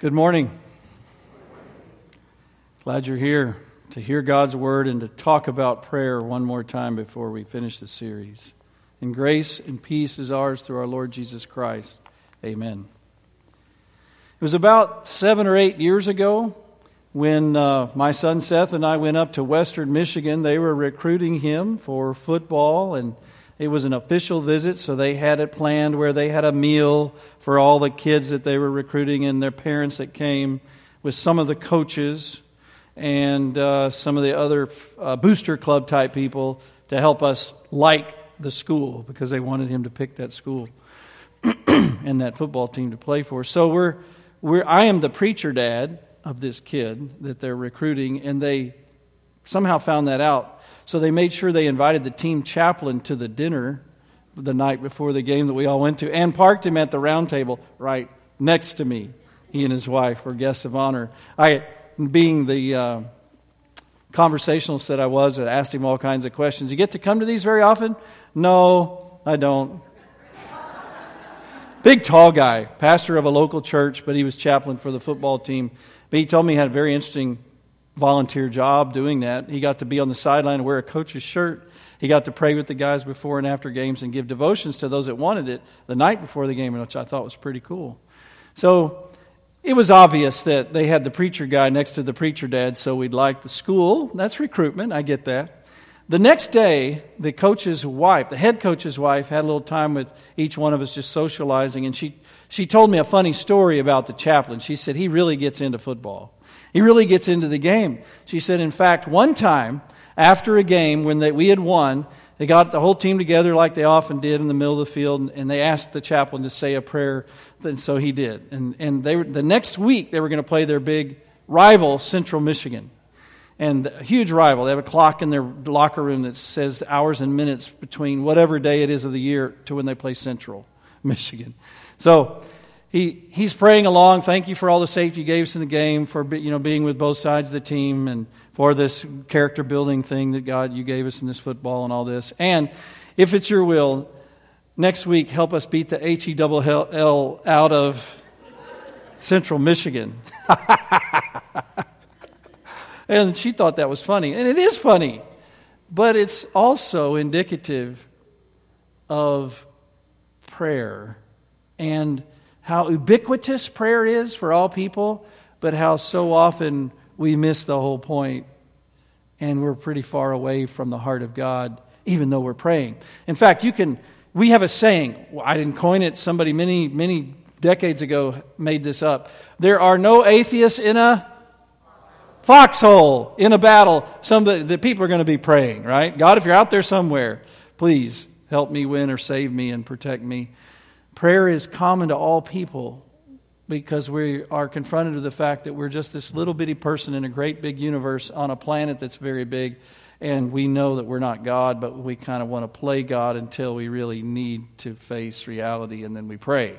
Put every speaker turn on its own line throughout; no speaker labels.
Good morning. Glad you're here to hear God's word and to talk about prayer one more time before we finish the series. And grace and peace is ours through our Lord Jesus Christ. Amen. It was about seven or eight years ago when uh, my son Seth and I went up to Western Michigan. They were recruiting him for football and it was an official visit, so they had it planned where they had a meal for all the kids that they were recruiting and their parents that came with some of the coaches and uh, some of the other uh, booster club type people to help us like the school because they wanted him to pick that school and that football team to play for. So we're, we're, I am the preacher dad of this kid that they're recruiting, and they somehow found that out so they made sure they invited the team chaplain to the dinner the night before the game that we all went to and parked him at the round table right next to me. He and his wife were guests of honor. I, being the uh, conversationalist that I was, I asked him all kinds of questions. You get to come to these very often? No, I don't. Big, tall guy, pastor of a local church, but he was chaplain for the football team. But he told me he had a very interesting volunteer job doing that. He got to be on the sideline and wear a coach's shirt. He got to pray with the guys before and after games and give devotions to those that wanted it the night before the game, which I thought was pretty cool. So it was obvious that they had the preacher guy next to the preacher dad, so we'd like the school. That's recruitment, I get that. The next day, the coach's wife, the head coach's wife, had a little time with each one of us just socializing, and she, she told me a funny story about the chaplain. She said, He really gets into football. He really gets into the game. She said, in fact, one time after a game when they, we had won, they got the whole team together like they often did in the middle of the field, and they asked the chaplain to say a prayer, and so he did. And, and they were, the next week, they were going to play their big rival, Central Michigan. And a huge rival. They have a clock in their locker room that says hours and minutes between whatever day it is of the year to when they play Central Michigan. So he, he's praying along. Thank you for all the safety you gave us in the game, for you know, being with both sides of the team, and for this character building thing that God you gave us in this football and all this. And if it's your will, next week help us beat the H E double L out of Central Michigan. and she thought that was funny, and it is funny, but it's also indicative of prayer and how ubiquitous prayer is for all people, but how so often we miss the whole point and we're pretty far away from the heart of God, even though we're praying. In fact, you can, we have a saying, I didn't coin it, somebody many, many decades ago made this up. There are no atheists in a foxhole, in a battle. Some the, the people are going to be praying, right? God, if you're out there somewhere, please help me win or save me and protect me. Prayer is common to all people because we are confronted with the fact that we're just this little bitty person in a great big universe on a planet that's very big, and we know that we're not God, but we kind of want to play God until we really need to face reality, and then we pray.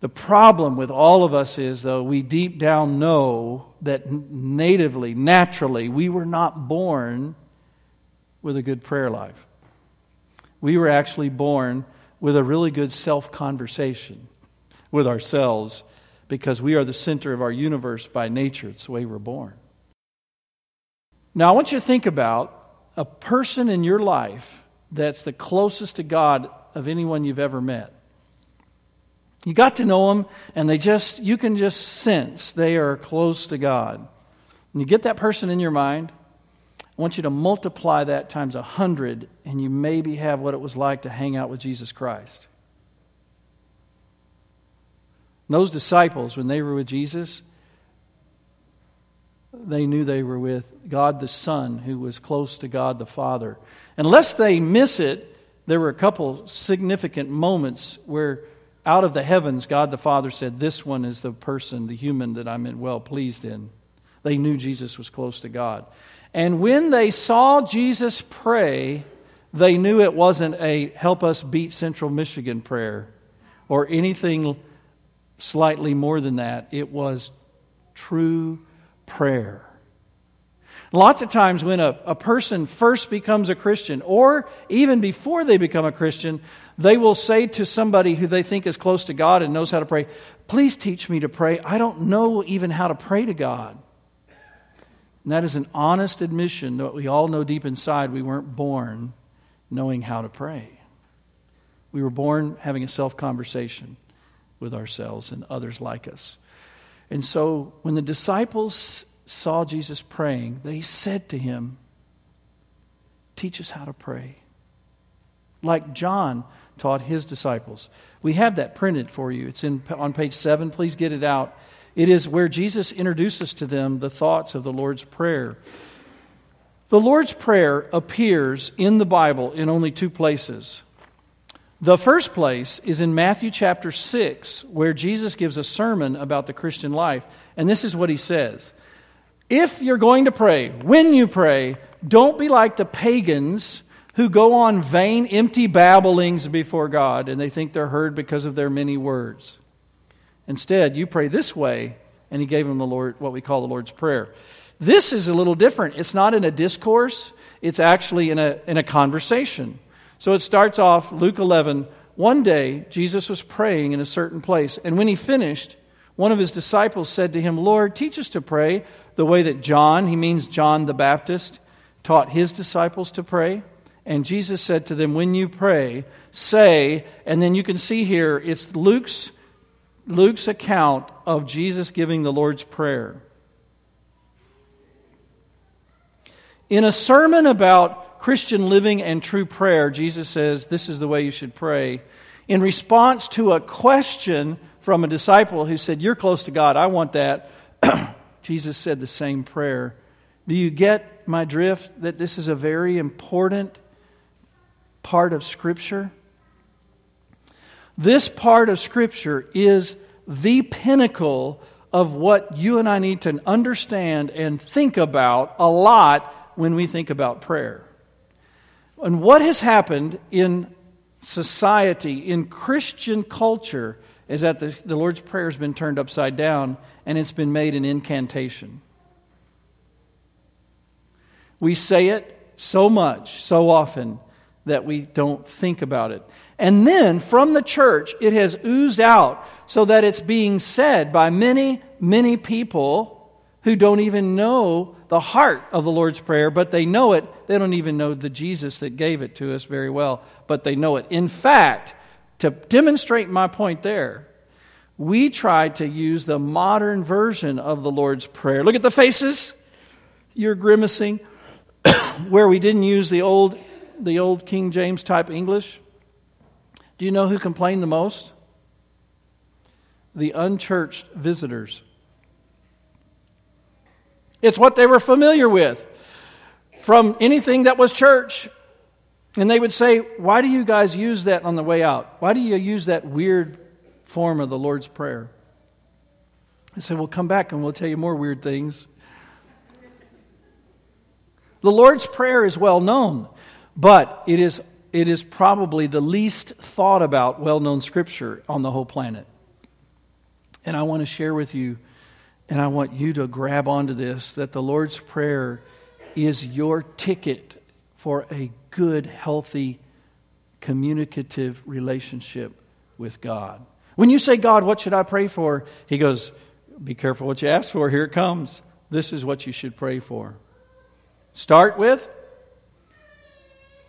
The problem with all of us is, though, we deep down know that natively, naturally, we were not born with a good prayer life. We were actually born with a really good self conversation with ourselves because we are the center of our universe by nature. It's the way we're born. Now, I want you to think about a person in your life that's the closest to God of anyone you've ever met. You got to know them, and they just, you can just sense they are close to God. And you get that person in your mind, I want you to multiply that times a hundred, and you maybe have what it was like to hang out with Jesus Christ. those disciples, when they were with Jesus, they knew they were with God the Son, who was close to God the Father. Unless they miss it, there were a couple significant moments where out of the heavens, God the Father said, This one is the person, the human that I'm well pleased in. They knew Jesus was close to God. And when they saw Jesus pray, they knew it wasn't a help us beat Central Michigan prayer or anything slightly more than that. It was true prayer. Lots of times, when a, a person first becomes a Christian, or even before they become a Christian, they will say to somebody who they think is close to God and knows how to pray, Please teach me to pray. I don't know even how to pray to God. And that is an honest admission that we all know deep inside we weren't born knowing how to pray. We were born having a self conversation with ourselves and others like us. And so when the disciples saw Jesus praying, they said to him, Teach us how to pray. Like John taught his disciples. We have that printed for you. It's in, on page 7. Please get it out. It is where Jesus introduces to them the thoughts of the Lord's Prayer. The Lord's Prayer appears in the Bible in only two places. The first place is in Matthew chapter 6, where Jesus gives a sermon about the Christian life. And this is what he says If you're going to pray, when you pray, don't be like the pagans who go on vain, empty babblings before God, and they think they're heard because of their many words. Instead, you pray this way, and he gave him the Lord, what we call the Lord's Prayer. This is a little different. It's not in a discourse, it's actually in a, in a conversation. So it starts off, Luke 11. One day, Jesus was praying in a certain place, and when he finished, one of his disciples said to him, Lord, teach us to pray the way that John, he means John the Baptist, taught his disciples to pray. And Jesus said to them, When you pray, say, and then you can see here, it's Luke's, Luke's account of Jesus giving the Lord's Prayer. In a sermon about Christian living and true prayer, Jesus says this is the way you should pray. In response to a question from a disciple who said, You're close to God, I want that, Jesus said the same prayer. Do you get my drift that this is a very important part of Scripture? This part of Scripture is the pinnacle of what you and I need to understand and think about a lot when we think about prayer. And what has happened in society, in Christian culture, is that the, the Lord's Prayer has been turned upside down and it's been made an incantation. We say it so much, so often, that we don't think about it. And then from the church, it has oozed out so that it's being said by many, many people who don't even know the heart of the Lord's Prayer, but they know it. They don't even know the Jesus that gave it to us very well, but they know it. In fact, to demonstrate my point there, we tried to use the modern version of the Lord's Prayer. Look at the faces. You're grimacing. Where we didn't use the old, the old King James type English. Do you know who complained the most? The unchurched visitors. It's what they were familiar with from anything that was church. And they would say, Why do you guys use that on the way out? Why do you use that weird form of the Lord's Prayer? I said, Well, come back and we'll tell you more weird things. The Lord's Prayer is well known, but it is, it is probably the least thought about well known scripture on the whole planet. And I want to share with you and I want you to grab onto this that the Lord's Prayer is your ticket for a good, healthy, communicative relationship with God. When you say, God, what should I pray for? He goes, Be careful what you ask for. Here it comes. This is what you should pray for. Start with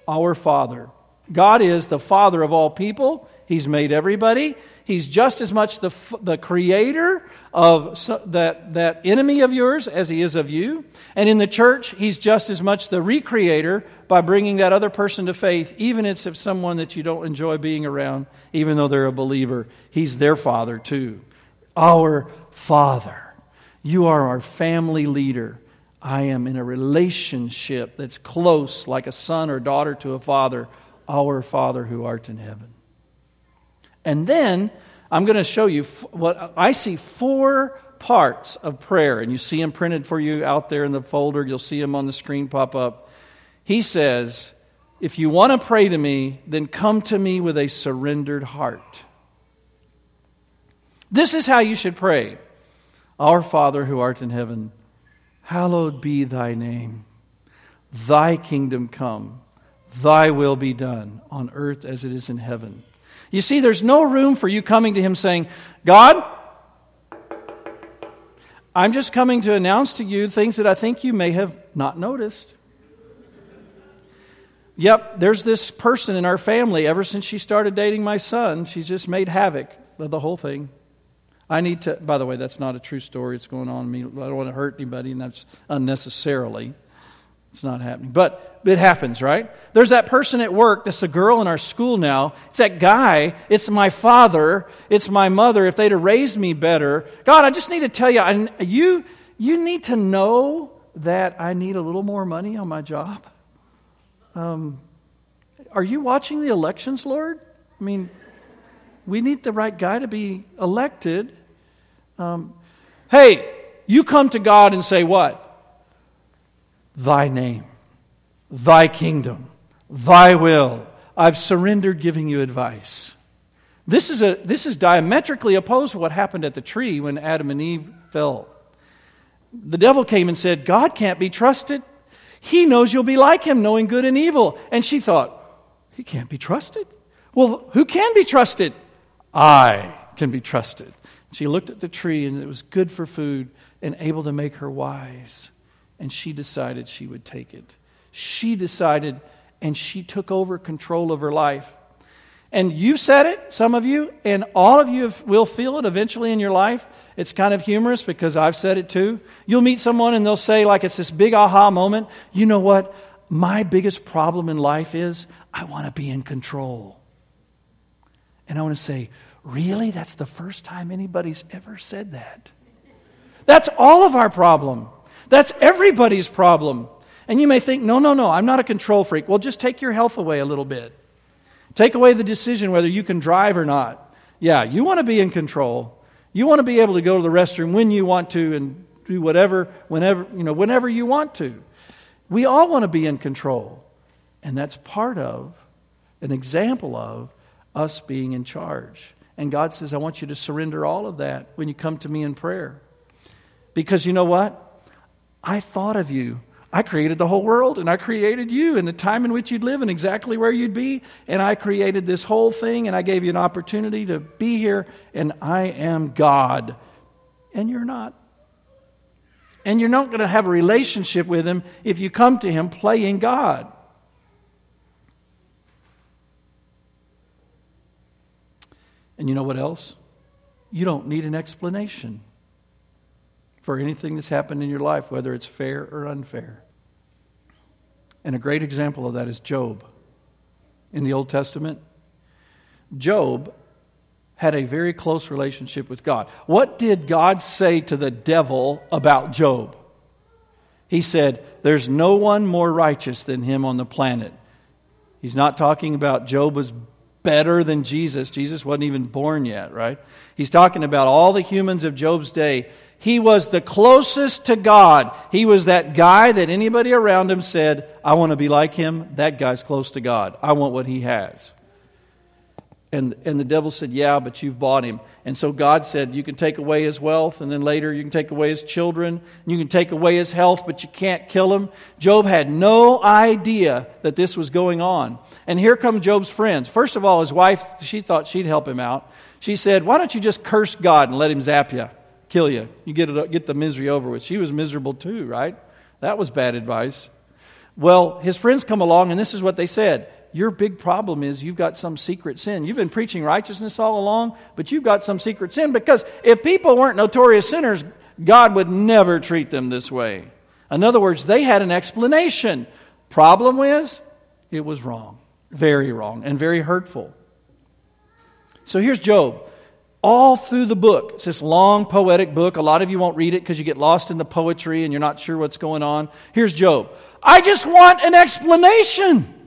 Our Father. God is the Father of all people. He's made everybody. He's just as much the, the creator of that, that enemy of yours as he is of you. And in the church, he's just as much the recreator by bringing that other person to faith, even if it's someone that you don't enjoy being around, even though they're a believer. He's their father too. Our Father. You are our family leader. I am in a relationship that's close, like a son or daughter to a father. Our Father who art in heaven. And then I'm going to show you what I see four parts of prayer, and you see them printed for you out there in the folder. You'll see them on the screen pop up. He says, If you want to pray to me, then come to me with a surrendered heart. This is how you should pray Our Father who art in heaven, Hallowed be thy name. Thy kingdom come. Thy will be done on earth as it is in heaven. You see, there's no room for you coming to him saying, God, I'm just coming to announce to you things that I think you may have not noticed. Yep, there's this person in our family, ever since she started dating my son, she's just made havoc of the whole thing. I need to, by the way, that's not a true story. It's going on me. I don't want to hurt anybody, and that's unnecessarily. It's not happening. But it happens, right? There's that person at work that's a girl in our school now. It's that guy. It's my father. It's my mother. If they'd have raised me better. God, I just need to tell you, I, you, you need to know that I need a little more money on my job. Um, are you watching the elections, Lord? I mean, we need the right guy to be elected. Um, hey, you come to God and say, What? Thy name, Thy kingdom, Thy will. I've surrendered giving you advice. This is, a, this is diametrically opposed to what happened at the tree when Adam and Eve fell. The devil came and said, God can't be trusted. He knows you'll be like him, knowing good and evil. And she thought, He can't be trusted. Well, who can be trusted? I can be trusted. She looked at the tree and it was good for food and able to make her wise. And she decided she would take it. She decided and she took over control of her life. And you've said it, some of you, and all of you will feel it eventually in your life. It's kind of humorous because I've said it too. You'll meet someone and they'll say, like it's this big aha moment, you know what? My biggest problem in life is I want to be in control. And I want to say, Really? That's the first time anybody's ever said that. That's all of our problem. That's everybody's problem. And you may think, no, no, no, I'm not a control freak. Well, just take your health away a little bit. Take away the decision whether you can drive or not. Yeah, you want to be in control. You want to be able to go to the restroom when you want to and do whatever, whenever, you know, whenever you want to. We all want to be in control. And that's part of, an example of, us being in charge. And God says, I want you to surrender all of that when you come to me in prayer. Because you know what? I thought of you. I created the whole world and I created you and the time in which you'd live and exactly where you'd be. And I created this whole thing and I gave you an opportunity to be here. And I am God. And you're not. And you're not going to have a relationship with Him if you come to Him playing God. And you know what else? You don't need an explanation for anything that's happened in your life, whether it's fair or unfair. And a great example of that is Job. In the Old Testament, Job had a very close relationship with God. What did God say to the devil about Job? He said, There's no one more righteous than him on the planet. He's not talking about Job was better than Jesus. Jesus wasn't even born yet, right? He's talking about all the humans of Job's day. He was the closest to God. He was that guy that anybody around him said, I want to be like him. That guy's close to God. I want what he has. And, and the devil said, Yeah, but you've bought him. And so God said, You can take away his wealth, and then later you can take away his children, and you can take away his health, but you can't kill him. Job had no idea that this was going on. And here come Job's friends. First of all, his wife, she thought she'd help him out. She said, Why don't you just curse God and let him zap you, kill you? You get, it, get the misery over with. She was miserable too, right? That was bad advice. Well, his friends come along, and this is what they said your big problem is you've got some secret sin. You've been preaching righteousness all along, but you've got some secret sin because if people weren't notorious sinners, God would never treat them this way. In other words, they had an explanation. Problem was, it was wrong, very wrong, and very hurtful. So here's Job. All through the book, it's this long poetic book. A lot of you won't read it because you get lost in the poetry and you're not sure what's going on. Here's Job. I just want an explanation.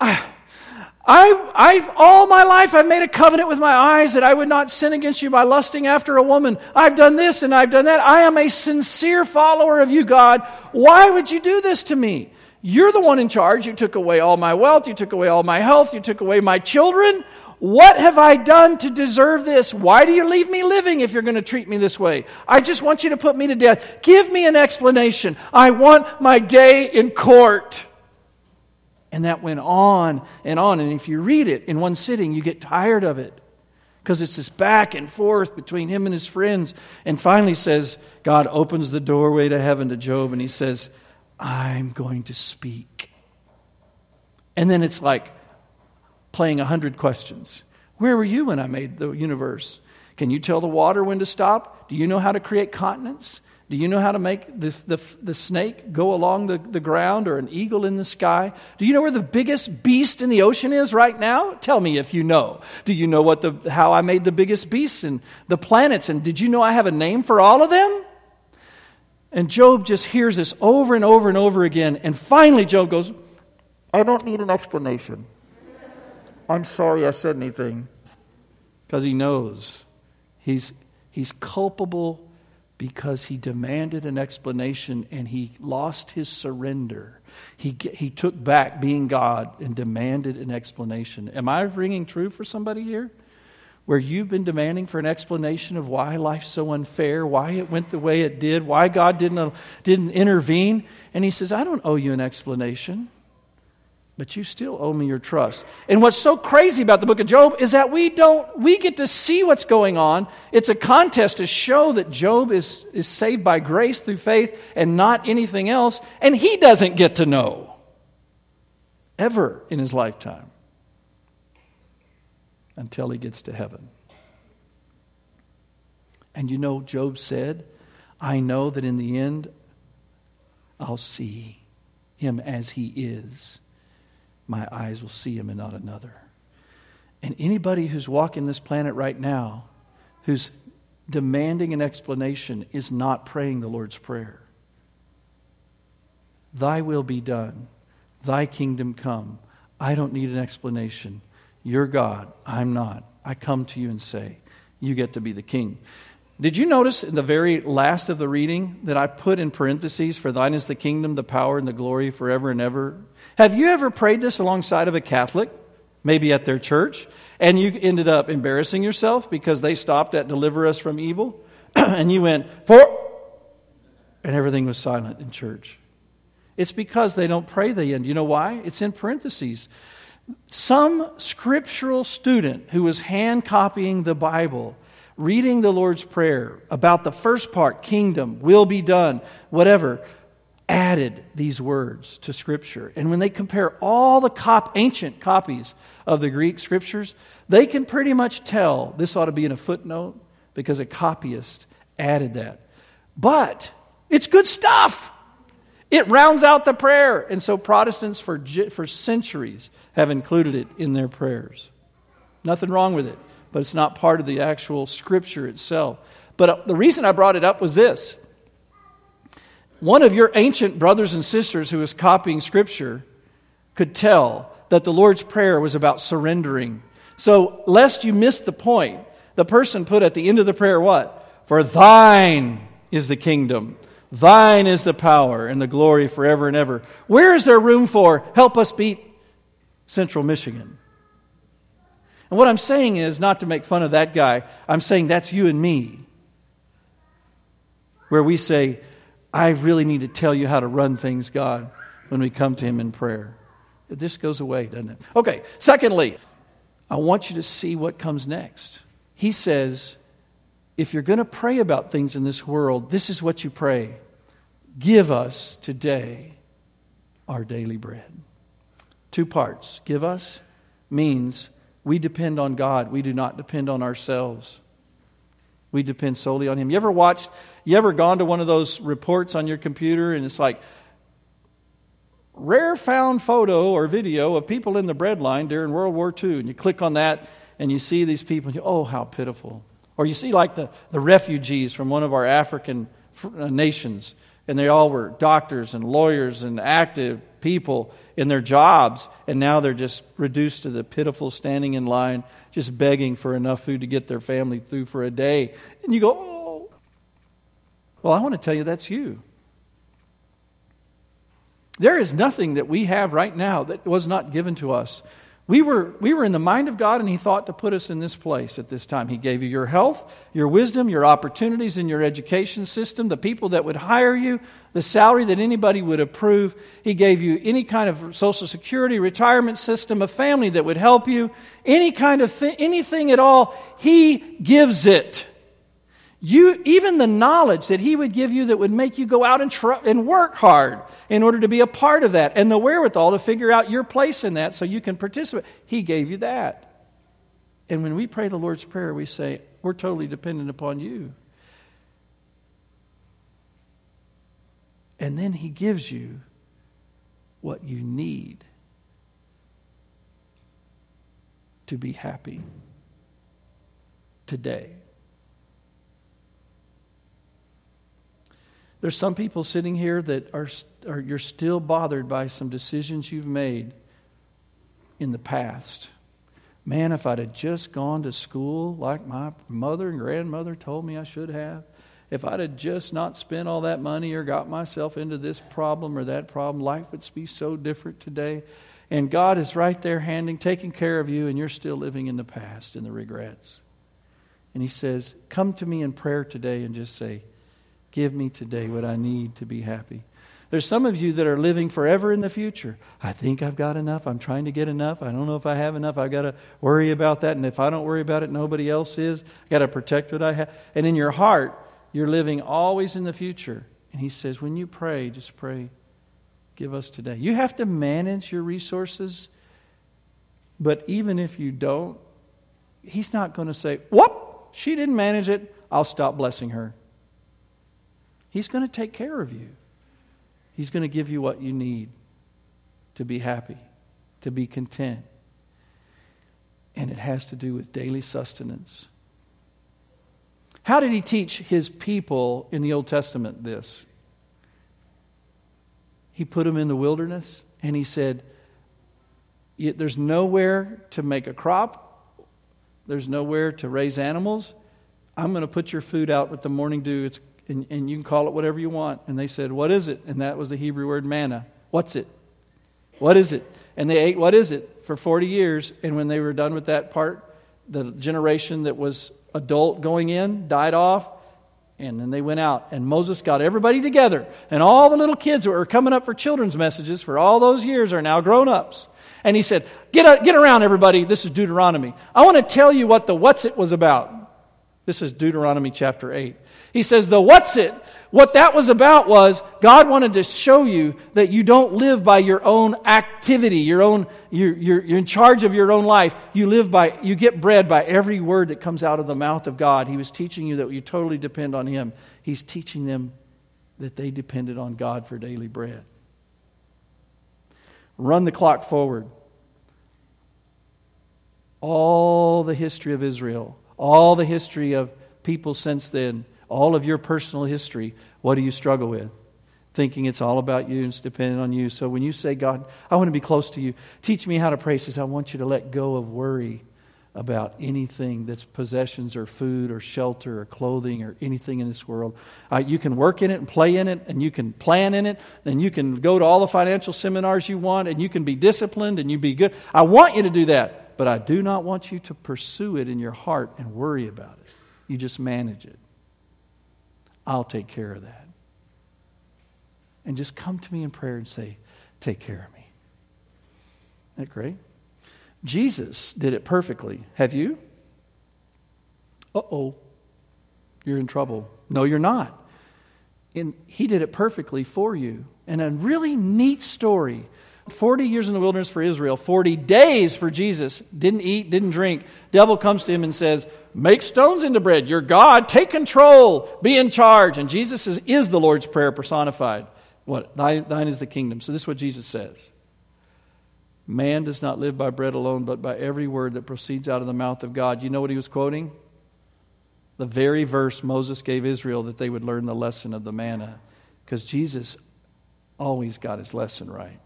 I, I've, all my life I've made a covenant with my eyes that I would not sin against you by lusting after a woman. I've done this and I've done that. I am a sincere follower of you, God. Why would you do this to me? You're the one in charge. You took away all my wealth. You took away all my health. You took away my children. What have I done to deserve this? Why do you leave me living if you're going to treat me this way? I just want you to put me to death. Give me an explanation. I want my day in court. And that went on and on. And if you read it in one sitting, you get tired of it because it's this back and forth between him and his friends. And finally says, God opens the doorway to heaven to Job and he says, I'm going to speak. And then it's like playing a hundred questions. Where were you when I made the universe? Can you tell the water when to stop? Do you know how to create continents? Do you know how to make the, the, the, snake go along the, the ground or an eagle in the sky? Do you know where the biggest beast in the ocean is right now? Tell me if you know. Do you know what the, how I made the biggest beasts and the planets? And did you know I have a name for all of them? And Job just hears this over and over and over again. And finally, Job goes, I don't need an explanation. I'm sorry I said anything. Because he knows he's, he's culpable because he demanded an explanation and he lost his surrender. He, he took back being God and demanded an explanation. Am I ringing true for somebody here? where you've been demanding for an explanation of why life's so unfair, why it went the way it did, why God didn't, didn't intervene. And he says, I don't owe you an explanation, but you still owe me your trust. And what's so crazy about the book of Job is that we don't, we get to see what's going on. It's a contest to show that Job is, is saved by grace through faith and not anything else, and he doesn't get to know ever in his lifetime until he gets to heaven. And you know, Job said, I know that in the end, I'll see him as he is. My eyes will see him and not another. And anybody who's walking this planet right now, who's demanding an explanation, is not praying the Lord's Prayer. Thy will be done, thy kingdom come. I don't need an explanation. You're God. I'm not. I come to you and say, You get to be the king. Did you notice in the very last of the reading that I put in parentheses, For thine is the kingdom, the power, and the glory forever and ever? Have you ever prayed this alongside of a Catholic, maybe at their church, and you ended up embarrassing yourself because they stopped at deliver us from evil? and you went, For, and everything was silent in church. It's because they don't pray the end. You know why? It's in parentheses. Some scriptural student who was hand copying the Bible, reading the Lord's Prayer about the first part, kingdom, will be done, whatever, added these words to Scripture. And when they compare all the cop, ancient copies of the Greek Scriptures, they can pretty much tell this ought to be in a footnote because a copyist added that. But it's good stuff. It rounds out the prayer. And so Protestants for, for centuries have included it in their prayers. Nothing wrong with it, but it's not part of the actual scripture itself. But uh, the reason I brought it up was this one of your ancient brothers and sisters who was copying scripture could tell that the Lord's Prayer was about surrendering. So, lest you miss the point, the person put at the end of the prayer what? For thine is the kingdom Thine is the power and the glory forever and ever. Where is there room for help us beat Central Michigan? And what I'm saying is not to make fun of that guy, I'm saying that's you and me. Where we say, I really need to tell you how to run things, God, when we come to Him in prayer. It just goes away, doesn't it? Okay, secondly, I want you to see what comes next. He says, if you're going to pray about things in this world, this is what you pray Give us today our daily bread. Two parts. Give us means we depend on God, we do not depend on ourselves. We depend solely on Him. You ever watched, you ever gone to one of those reports on your computer and it's like, rare found photo or video of people in the breadline during World War II. And you click on that and you see these people and you, oh, how pitiful. Or you see, like, the, the refugees from one of our African uh, nations, and they all were doctors and lawyers and active people in their jobs, and now they're just reduced to the pitiful standing in line, just begging for enough food to get their family through for a day. And you go, oh. Well, I want to tell you that's you. There is nothing that we have right now that was not given to us We were, we were in the mind of God, and He thought to put us in this place at this time. He gave you your health, your wisdom, your opportunities in your education system, the people that would hire you, the salary that anybody would approve. He gave you any kind of Social Security, retirement system, a family that would help you, any kind of thing, anything at all. He gives it. You, even the knowledge that He would give you that would make you go out and, try, and work hard in order to be a part of that, and the wherewithal to figure out your place in that so you can participate. He gave you that. And when we pray the Lord's Prayer, we say, We're totally dependent upon you. And then He gives you what you need to be happy today. There's some people sitting here that are, are you're still bothered by some decisions you've made in the past. Man, if I'd have just gone to school like my mother and grandmother told me I should have, if I'd have just not spent all that money or got myself into this problem or that problem, life would be so different today. And God is right there handing, taking care of you, and you're still living in the past and the regrets. And He says, Come to me in prayer today and just say, Give me today what I need to be happy. There's some of you that are living forever in the future. I think I've got enough. I'm trying to get enough. I don't know if I have enough. I've got to worry about that. And if I don't worry about it, nobody else is. I've got to protect what I have. And in your heart, you're living always in the future. And he says, when you pray, just pray, give us today. You have to manage your resources. But even if you don't, he's not going to say, whoop, she didn't manage it. I'll stop blessing her. He's going to take care of you. He's going to give you what you need to be happy, to be content. And it has to do with daily sustenance. How did he teach his people in the Old Testament this? He put them in the wilderness and he said, There's nowhere to make a crop, there's nowhere to raise animals. I'm going to put your food out with the morning dew. It's and, and you can call it whatever you want. And they said, What is it? And that was the Hebrew word manna. What's it? What is it? And they ate, What is it? for 40 years. And when they were done with that part, the generation that was adult going in died off. And then they went out. And Moses got everybody together. And all the little kids who were coming up for children's messages for all those years are now grown ups. And he said, Get, get around, everybody. This is Deuteronomy. I want to tell you what the what's it was about. This is Deuteronomy chapter 8. He says, The what's it? What that was about was God wanted to show you that you don't live by your own activity, your own, you're, you're, you're in charge of your own life. You live by, you get bread by every word that comes out of the mouth of God. He was teaching you that you totally depend on Him. He's teaching them that they depended on God for daily bread. Run the clock forward. All the history of Israel all the history of people since then, all of your personal history, what do you struggle with? Thinking it's all about you and it's dependent on you. So when you say, God, I want to be close to you, teach me how to pray, says, I want you to let go of worry about anything that's possessions or food or shelter or clothing or anything in this world. Uh, you can work in it and play in it and you can plan in it and you can go to all the financial seminars you want and you can be disciplined and you be good. I want you to do that but I do not want you to pursue it in your heart and worry about it. You just manage it. I'll take care of that. And just come to me in prayer and say, Take care of me. Isn't that great? Jesus did it perfectly. Have you? Uh oh. You're in trouble. No, you're not. And he did it perfectly for you. And a really neat story 40 years in the wilderness for Israel, 40 days for Jesus. Didn't eat, didn't drink. Devil comes to him and says, Make stones into bread. You're God. Take control. Be in charge. And Jesus is, is the Lord's Prayer personified. What? Thine, thine is the kingdom. So this is what Jesus says. Man does not live by bread alone, but by every word that proceeds out of the mouth of God. You know what he was quoting? The very verse Moses gave Israel that they would learn the lesson of the manna. Because Jesus always got his lesson right.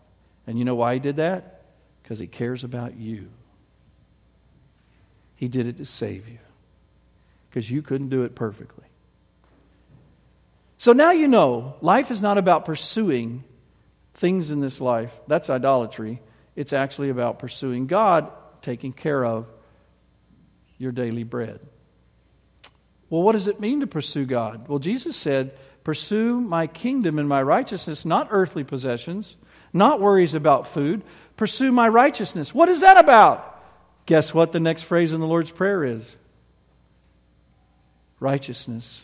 And you know why he did that? Because he cares about you. He did it to save you. Because you couldn't do it perfectly. So now you know life is not about pursuing things in this life. That's idolatry. It's actually about pursuing God, taking care of your daily bread. Well, what does it mean to pursue God? Well, Jesus said, Pursue my kingdom and my righteousness, not earthly possessions, not worries about food. Pursue my righteousness. What is that about? Guess what the next phrase in the Lord's Prayer is? Righteousness.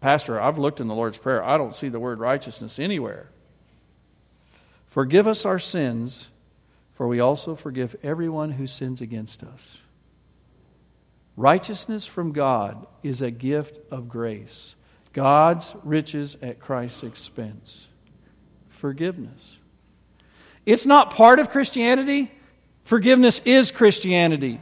Pastor, I've looked in the Lord's Prayer. I don't see the word righteousness anywhere. Forgive us our sins, for we also forgive everyone who sins against us. Righteousness from God is a gift of grace. God's riches at Christ's expense. Forgiveness. It's not part of Christianity. Forgiveness is Christianity.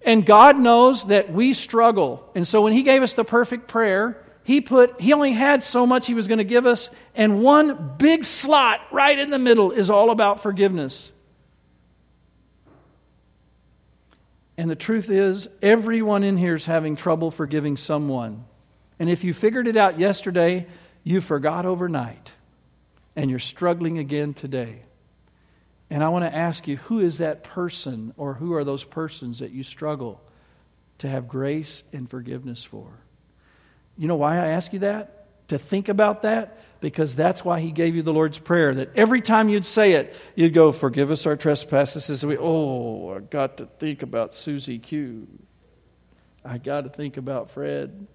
And God knows that we struggle. And so when He gave us the perfect prayer, He put He only had so much He was going to give us, and one big slot right in the middle is all about forgiveness. And the truth is, everyone in here is having trouble forgiving someone. And if you figured it out yesterday, you forgot overnight. And you're struggling again today. And I want to ask you who is that person or who are those persons that you struggle to have grace and forgiveness for? You know why I ask you that? To think about that? Because that's why he gave you the Lord's Prayer. That every time you'd say it, you'd go, Forgive us our trespasses. As we, oh, I got to think about Susie Q. I got to think about Fred.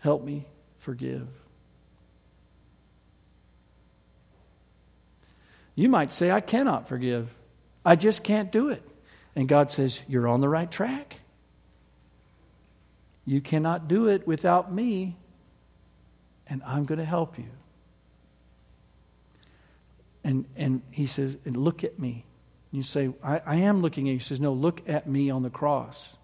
Help me forgive. You might say, I cannot forgive. I just can't do it. And God says, You're on the right track. You cannot do it without me, and I'm going to help you. And, and he says, and Look at me. You say, I, I am looking at you. He says, No, look at me on the cross.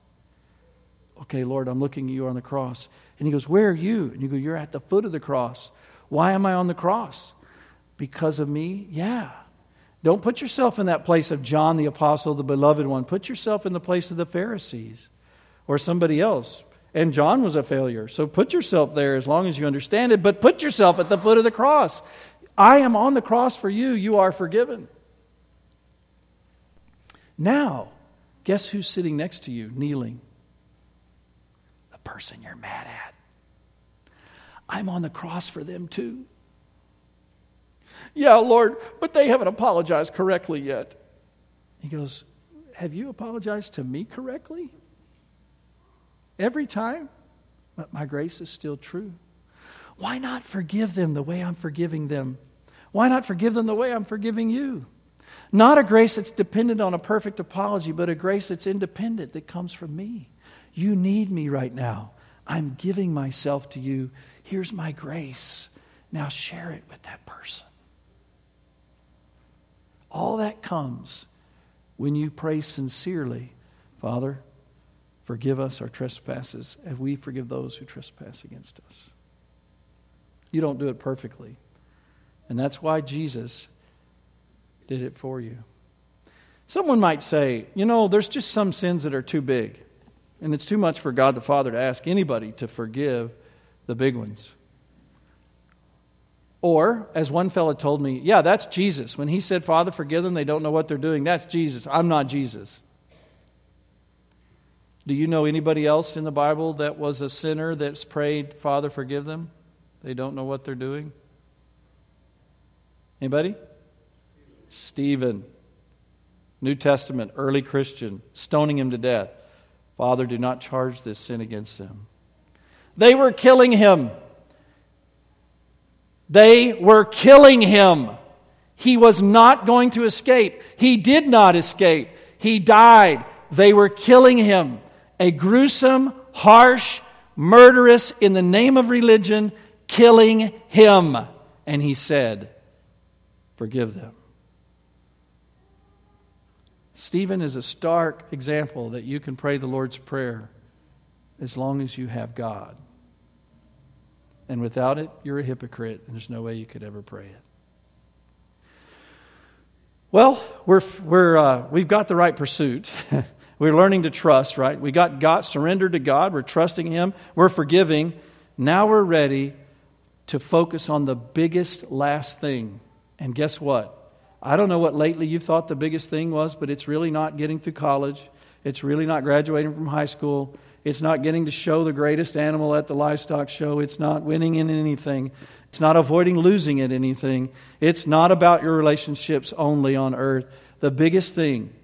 Okay, Lord, I'm looking at you on the cross. And he goes, Where are you? And you go, You're at the foot of the cross. Why am I on the cross? Because of me? Yeah. Don't put yourself in that place of John the Apostle, the beloved one. Put yourself in the place of the Pharisees or somebody else. And John was a failure. So put yourself there as long as you understand it, but put yourself at the foot of the cross. I am on the cross for you. You are forgiven. Now, guess who's sitting next to you, kneeling? The person you're mad at. I'm on the cross for them too. Yeah, Lord, but they haven't apologized correctly yet. He goes, Have you apologized to me correctly? Every time? But my grace is still true. Why not forgive them the way I'm forgiving them? Why not forgive them the way I'm forgiving you? Not a grace that's dependent on a perfect apology, but a grace that's independent that comes from me. You need me right now. I'm giving myself to you. Here's my grace. Now share it with that person. All that comes when you pray sincerely, Father, forgive us our trespasses as we forgive those who trespass against us. You don't do it perfectly. And that's why Jesus did it for you. Someone might say, you know, there's just some sins that are too big, and it's too much for God the Father to ask anybody to forgive the big ones. Or, as one fellow told me, yeah, that's Jesus. When he said, Father, forgive them, they don't know what they're doing, that's Jesus. I'm not Jesus. Do you know anybody else in the Bible that was a sinner that's prayed, Father, forgive them? They don't know what they're doing? Anybody? Stephen, New Testament, early Christian, stoning him to death. Father, do not charge this sin against them. They were killing him. They were killing him. He was not going to escape. He did not escape. He died. They were killing him. A gruesome, harsh, murderous, in the name of religion, killing him. And he said, Forgive them. Stephen is a stark example that you can pray the Lord's Prayer as long as you have God. And without it, you're a hypocrite, and there's no way you could ever pray it. Well, we're, we're, uh, we've got the right pursuit. we're learning to trust, right? We got God surrendered to God. We're trusting Him. We're forgiving. Now we're ready to focus on the biggest last thing. And guess what? I don't know what lately you thought the biggest thing was, but it's really not getting through college. It's really not graduating from high school. It's not getting to show the greatest animal at the livestock show. It's not winning in anything. It's not avoiding losing at anything. It's not about your relationships only on earth. The biggest thing,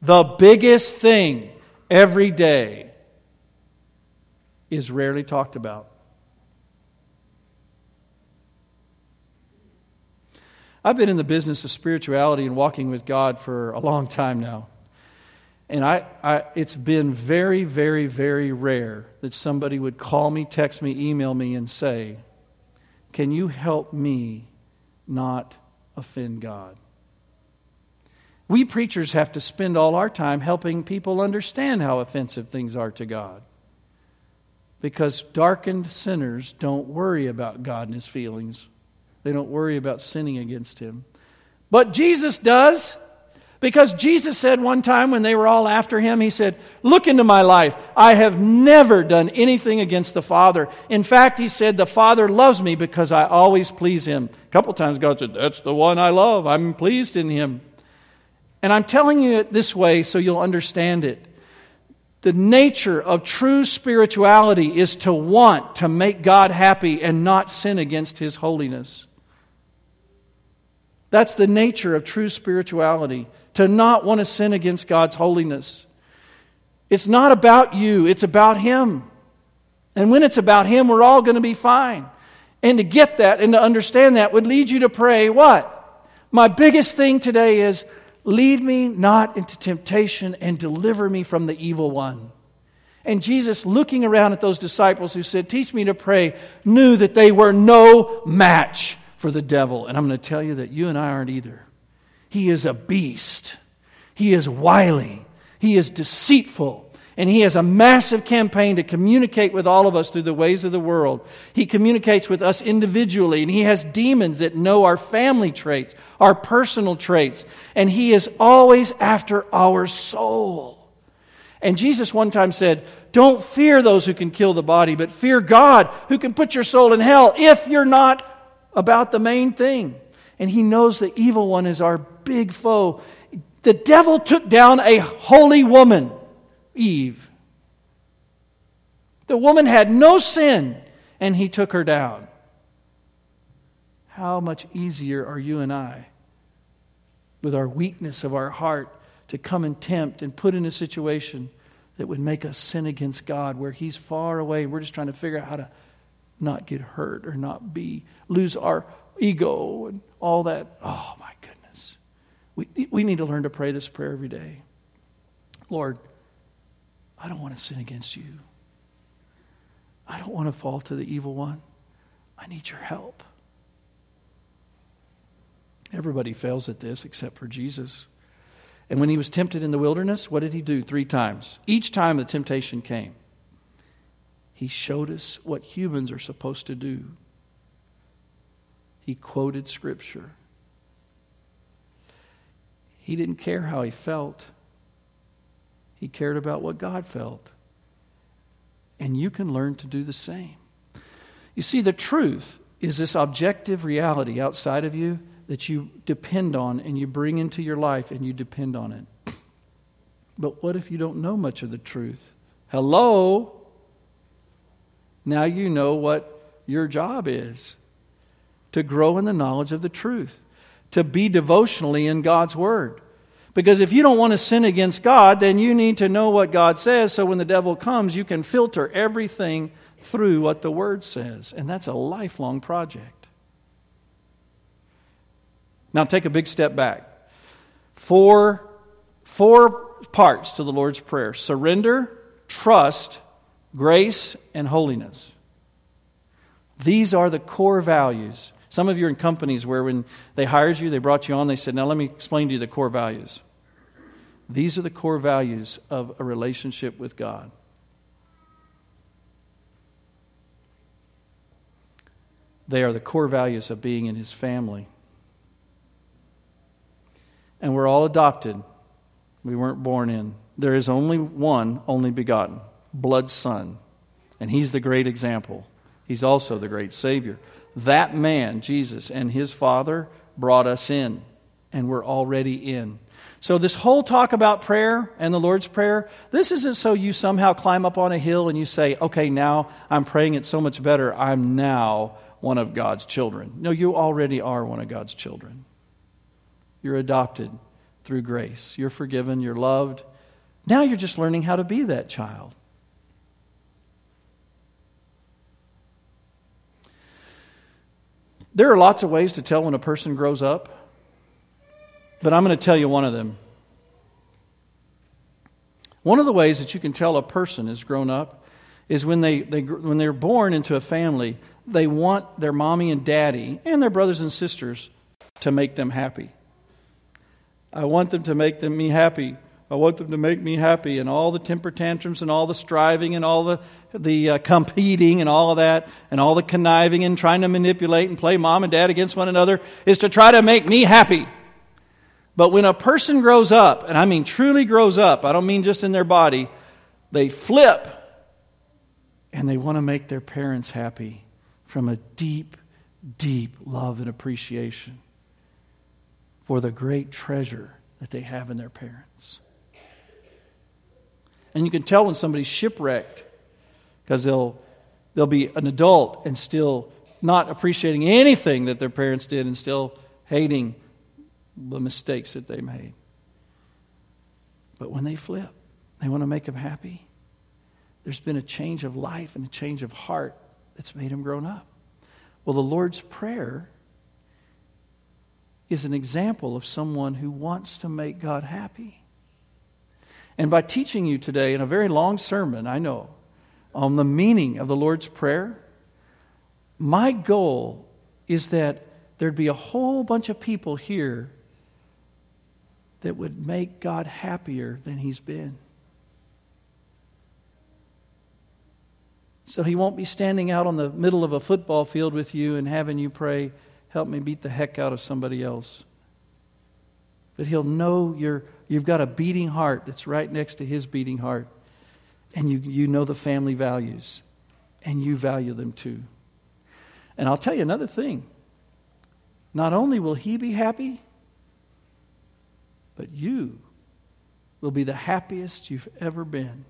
the biggest thing every day is rarely talked about. I've been in the business of spirituality and walking with God for a long time now. And I, I, it's been very, very, very rare that somebody would call me, text me, email me, and say, Can you help me not offend God? We preachers have to spend all our time helping people understand how offensive things are to God. Because darkened sinners don't worry about God and his feelings, they don't worry about sinning against him. But Jesus does. Because Jesus said one time when they were all after him, He said, Look into my life. I have never done anything against the Father. In fact, He said, The Father loves me because I always please Him. A couple times God said, That's the one I love. I'm pleased in Him. And I'm telling you it this way so you'll understand it. The nature of true spirituality is to want to make God happy and not sin against His holiness. That's the nature of true spirituality to not want to sin against God's holiness. It's not about you, it's about Him. And when it's about Him, we're all going to be fine. And to get that and to understand that would lead you to pray what? My biggest thing today is lead me not into temptation and deliver me from the evil one. And Jesus, looking around at those disciples who said, Teach me to pray, knew that they were no match for the devil. And I'm going to tell you that you and I aren't either. He is a beast. He is wily. He is deceitful. And he has a massive campaign to communicate with all of us through the ways of the world. He communicates with us individually, and he has demons that know our family traits, our personal traits, and he is always after our soul. And Jesus one time said, Don't fear those who can kill the body, but fear God who can put your soul in hell if you're not about the main thing. And he knows the evil one is our big foe. The devil took down a holy woman, Eve. The woman had no sin, and he took her down. How much easier are you and I, with our weakness of our heart, to come and tempt and put in a situation that would make us sin against God where He's far away. We're just trying to figure out how to not get hurt or not be, lose our ego and all that. Oh, my goodness. We, we need to learn to pray this prayer every day. Lord, I don't want to sin against you. I don't want to fall to the evil one. I need your help. Everybody fails at this except for Jesus. And when he was tempted in the wilderness, what did he do? Three times. Each time the temptation came, he showed us what humans are supposed to do. He quoted Scripture. He didn't care how he felt, he cared about what God felt. And you can learn to do the same. You see, the truth is this objective reality outside of you that you depend on and you bring into your life and you depend on it. But what if you don't know much of the truth? Hello? Now you know what your job is to grow in the knowledge of the truth, to be devotionally in God's Word. Because if you don't want to sin against God, then you need to know what God says so when the devil comes, you can filter everything through what the Word says. And that's a lifelong project. Now take a big step back. Four, four parts to the Lord's Prayer surrender, trust, grace, and holiness. These are the core values some of you are in companies where when they hired you, they brought you on, they said, Now let me explain to you the core values. These are the core values of a relationship with God. They are the core values of being in His family. And we're all adopted. We weren't born in. There is only one, only begotten, blood son. And He's the great example. He's also the great Savior. That man, Jesus, and his Father brought us in. and we're already in. So, this whole talk about prayer and the Lord's Prayer, this isn't so you somehow climb up on a hill and you say, okay, now I'm praying it so much better. I'm now one of God's children. No, you already are one of God's children. You're adopted through grace. You're forgiven. You're loved. Now you're just learning how to be that child. There are lots of ways to tell when a person grows up. But I'm going to tell you one of them. One of the ways that you can tell a person has grown up is when, they, they, when they're born into a family, they want their mommy and daddy and their brothers and sisters to make them happy. I want them to make them, me happy. I want them to make me happy. And all the temper tantrums and all the striving and all the, the uh, competing and all of that and all the conniving and trying to manipulate and play mom and dad against one another is to try to make me happy. But when a person grows up, and I mean truly grows up, I don't mean just in their body, they flip and they want to make their parents happy from a deep, deep love and appreciation for the great treasure that they have in their parents. And you can tell when somebody's shipwrecked because they'll, they'll be an adult and still not appreciating anything that their parents did and still hating the mistakes that they made. But when they flip, they want to make them happy. There's been a change of life and a change of heart that's made them grown up. Well, the Lord's Prayer is an example of someone who wants to make God happy. And by teaching you today in a very long sermon, I know, on the meaning of the Lord's Prayer, my goal is that there'd be a whole bunch of people here that would make God happier than He's been. So He won't be standing out on the middle of a football field with you and having you pray, Help me beat the heck out of somebody else. But He'll know you're, you've got a beating heart that's right next to His beating heart. And you, you know the family values, and you value them too. And I'll tell you another thing. Not only will He be happy, but you will be the happiest you've ever been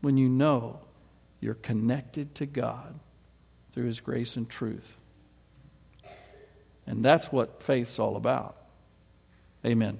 when you know you're connected to God through His grace and truth. And that's what faith's all about. Amen.